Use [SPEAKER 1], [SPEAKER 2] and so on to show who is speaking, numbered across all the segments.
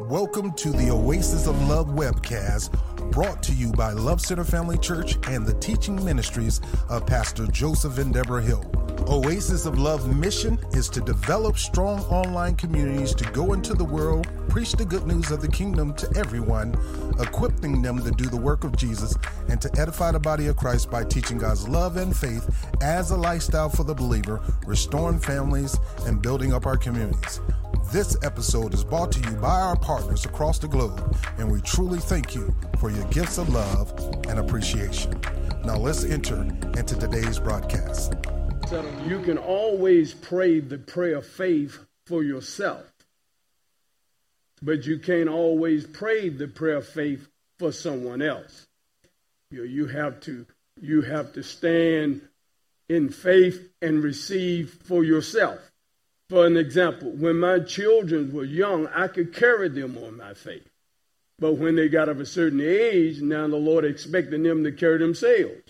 [SPEAKER 1] Welcome to the Oasis of Love webcast brought to you by Love Center Family Church and the teaching ministries of Pastor Joseph and Deborah Hill. Oasis of Love mission is to develop strong online communities to go into the world, preach the good news of the kingdom to everyone, equipping them to do the work of Jesus and to edify the body of Christ by teaching God's love and faith as a lifestyle for the believer, restoring families, and building up our communities. This episode is brought to you by our partners across the globe, and we truly thank you for your gifts of love and appreciation. Now let's enter into today's broadcast.
[SPEAKER 2] You can always pray the prayer of faith for yourself, but you can't always pray the prayer of faith for someone else. You, you have to you have to stand in faith and receive for yourself. For an example, when my children were young, I could carry them on my faith. But when they got of a certain age, now the Lord expecting them to carry themselves.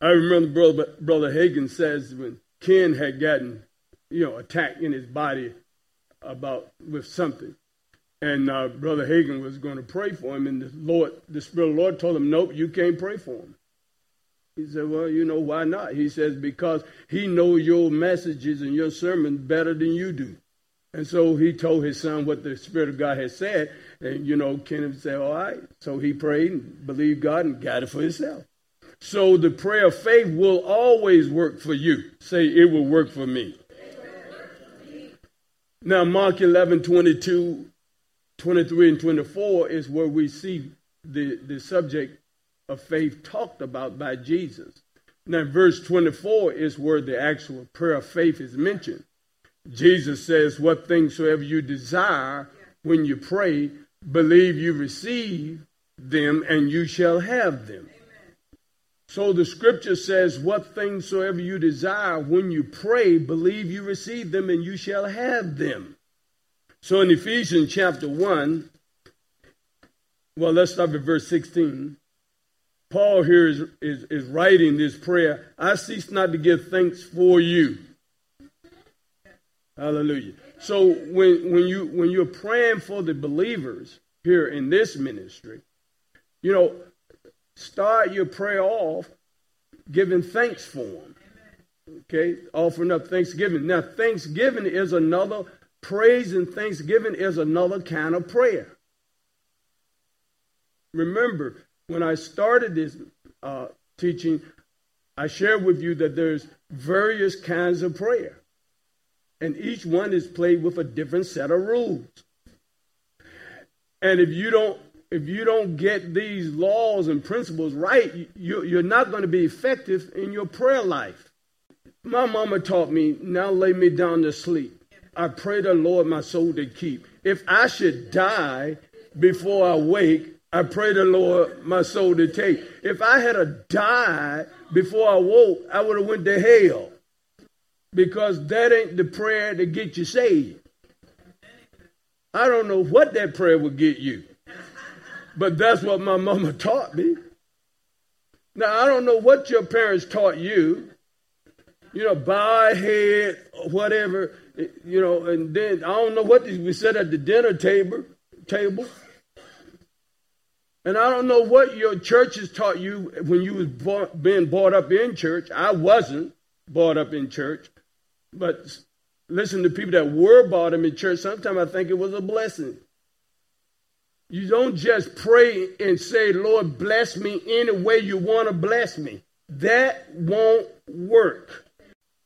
[SPEAKER 2] I remember brother, brother Hagin says when Ken had gotten, you know, attacked in his body about with something, and uh, brother Hagin was going to pray for him, and the Lord, the Spirit of the Lord told him, "Nope, you can't pray for him." He said, "Well, you know why not?" He says, "Because he knows your messages and your sermons better than you do." And so he told his son what the Spirit of God had said, and you know, Kenneth said, "All right." So he prayed and believed God and got it for himself. So the prayer of faith will always work for you. Say, it will work for me. Now, Mark 11, 22, 23, and 24 is where we see the, the subject of faith talked about by Jesus. Now, verse 24 is where the actual prayer of faith is mentioned. Jesus says, What things soever you desire when you pray, believe you receive them, and you shall have them. So the scripture says, What things soever you desire when you pray, believe you receive them and you shall have them. So in Ephesians chapter 1, well, let's start with verse 16. Paul here is, is, is writing this prayer I cease not to give thanks for you. Hallelujah. So when, when, you, when you're praying for the believers here in this ministry, you know, start your prayer off giving thanks for them. Okay, offering up thanksgiving. Now, thanksgiving is another, praise and thanksgiving is another kind of prayer. Remember, when I started this uh, teaching, I shared with you that there's various kinds of prayer. And each one is played with a different set of rules. And if you don't if you don't get these laws and principles right, you, are not going to be effective in your prayer life. My mama taught me, now lay me down to sleep. I pray the Lord my soul to keep. If I should die before I wake, I pray the Lord my soul to take. If I had a died before I woke, I would have went to hell. Because that ain't the prayer to get you saved. I don't know what that prayer would get you. But that's what my mama taught me. Now, I don't know what your parents taught you. You know, bow our head, whatever, you know, and then I don't know what we said at the dinner table, table. And I don't know what your churches taught you when you was being brought up in church. I wasn't brought up in church. But listen to people that were brought up in church, sometimes I think it was a blessing. You don't just pray and say, Lord, bless me any way you want to bless me. That won't work.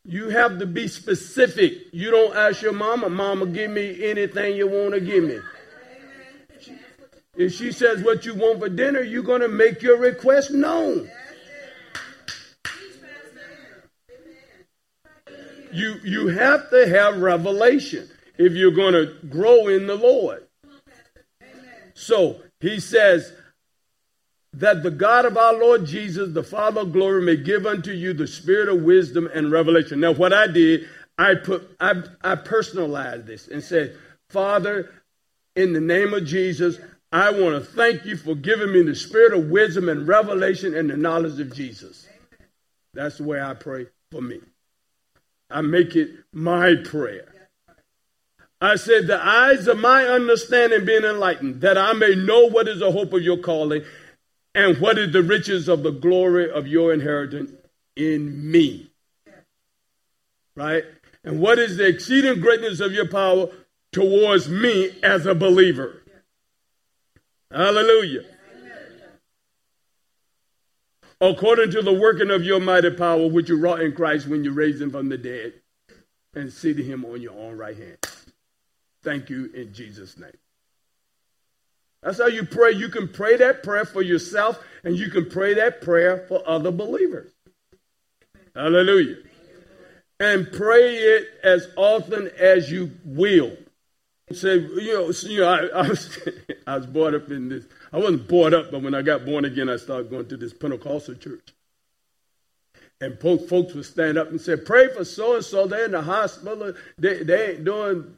[SPEAKER 2] You have to be specific. You don't ask your mama, Mama, give me anything you want to give me. If she says what you want for dinner, you're going to make your request known. You, you have to have revelation if you're going to grow in the Lord. So he says, that the God of our Lord Jesus, the Father of glory, may give unto you the spirit of wisdom and revelation. Now, what I did, I put I, I personalized this and said, Father, in the name of Jesus, I want to thank you for giving me the spirit of wisdom and revelation and the knowledge of Jesus. That's the way I pray for me. I make it my prayer. I said, the eyes of my understanding being enlightened, that I may know what is the hope of your calling and what is the riches of the glory of your inheritance in me. Right? And what is the exceeding greatness of your power towards me as a believer? Hallelujah. According to the working of your mighty power, which you wrought in Christ when you raised him from the dead and seated him on your own right hand. Thank you in Jesus' name. That's how you pray. You can pray that prayer for yourself and you can pray that prayer for other believers. Hallelujah. And pray it as often as you will. Say, you know, you know I, I, was, I was brought up in this. I wasn't brought up, but when I got born again, I started going to this Pentecostal church. And folks would stand up and say, pray for so and so. They're in the hospital. They, they ain't doing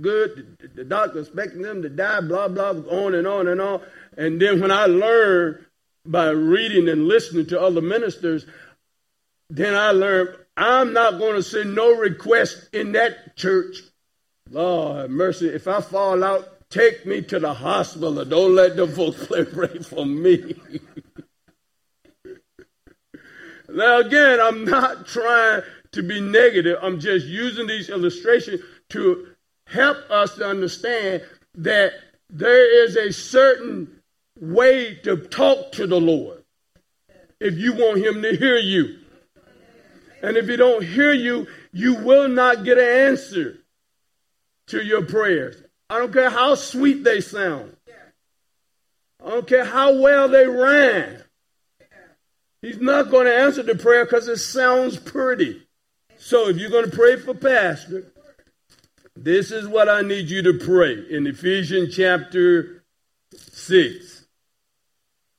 [SPEAKER 2] good. The doctor's expecting them to die, blah, blah, on and on and on. And then when I learned by reading and listening to other ministers, then I learned I'm not going to send no request in that church. Lord mercy, if I fall out, take me to the hospital. Don't let the folks pray for me. now, again, I'm not trying to be negative. I'm just using these illustrations to help us to understand that there is a certain way to talk to the Lord if you want Him to hear you. And if He don't hear you, you will not get an answer to your prayers. I don't care how sweet they sound. I don't care how well they ran. He's not going to answer the prayer because it sounds pretty. So if you're going to pray for pastor, this is what I need you to pray in Ephesians chapter 6,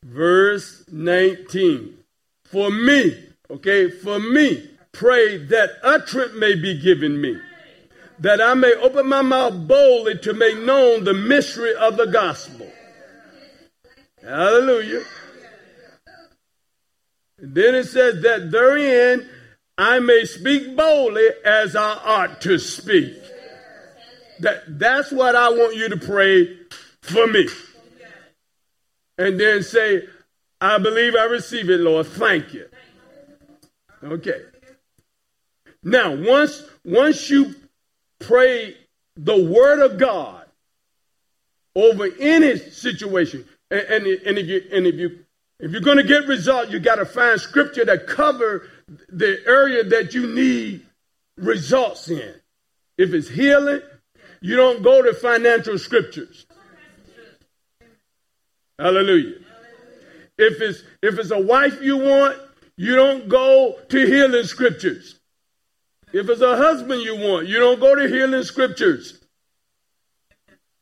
[SPEAKER 2] verse 19. For me, okay, for me, pray that utterance may be given me, that I may open my mouth boldly to make known the mystery of the gospel. Hallelujah. Then it says that therein I may speak boldly as I ought to speak. That, that's what I want you to pray for me. And then say, I believe I receive it, Lord. Thank you. Okay. Now, once once you pray the word of God over any situation, and, and, and if you and if you if you're going to get results, you got to find scripture that cover the area that you need results in. If it's healing, you don't go to financial scriptures. Hallelujah. If it's if it's a wife you want, you don't go to healing scriptures. If it's a husband you want, you don't go to healing scriptures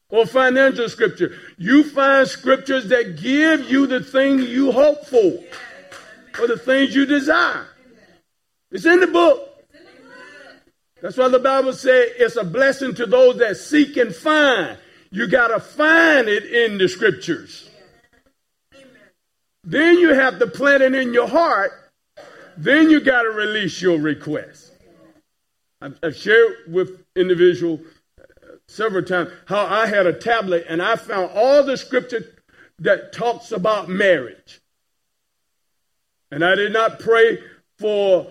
[SPEAKER 2] or financial scripture. You find scriptures that give you the thing you hope for or the things you desire. It's in the book. That's why the Bible says it's a blessing to those that seek and find. You got to find it in the scriptures. Then you have to plant it in your heart. Then you got to release your request. I've, shared with individual uh, several times how I had a tablet and I found all the scripture that talks about marriage. And I did not pray for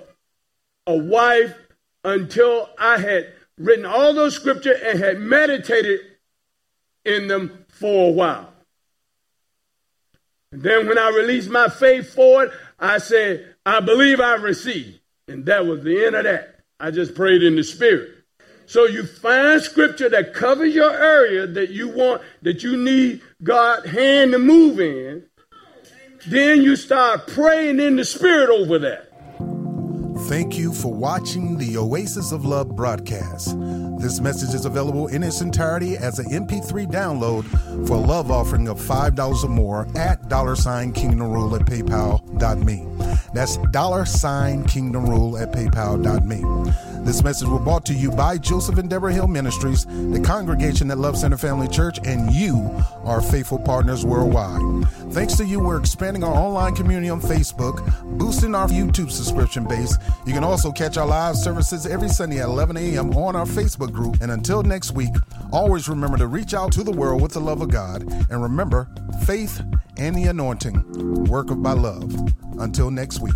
[SPEAKER 2] a wife until I had written all those scriptures and had meditated in them for a while. And then when I released my faith for it, I said, I believe I received. And that was the end of that. I just prayed in the spirit. So you find scripture that covers your area that you want, that you need God's hand to move in. Then you start praying in the spirit over that.
[SPEAKER 1] Thank you for watching the Oasis of Love broadcast. This message is available in its entirety as an MP3 download for a love offering of $5 or more at dollar sign kingdom rule at paypal.me. That's dollar sign kingdom rule at paypal.me. This message was brought to you by Joseph and Deborah Hill Ministries, the congregation at Love Center Family Church, and you, our faithful partners worldwide. Thanks to you, we're expanding our online community on Facebook, boosting our YouTube subscription base. You can also catch our live services every Sunday at 11 a.m. on our Facebook group. And until next week, always remember to reach out to the world with the love of God. And remember, faith and the anointing, work of my love. Until next week.